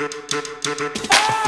Ah!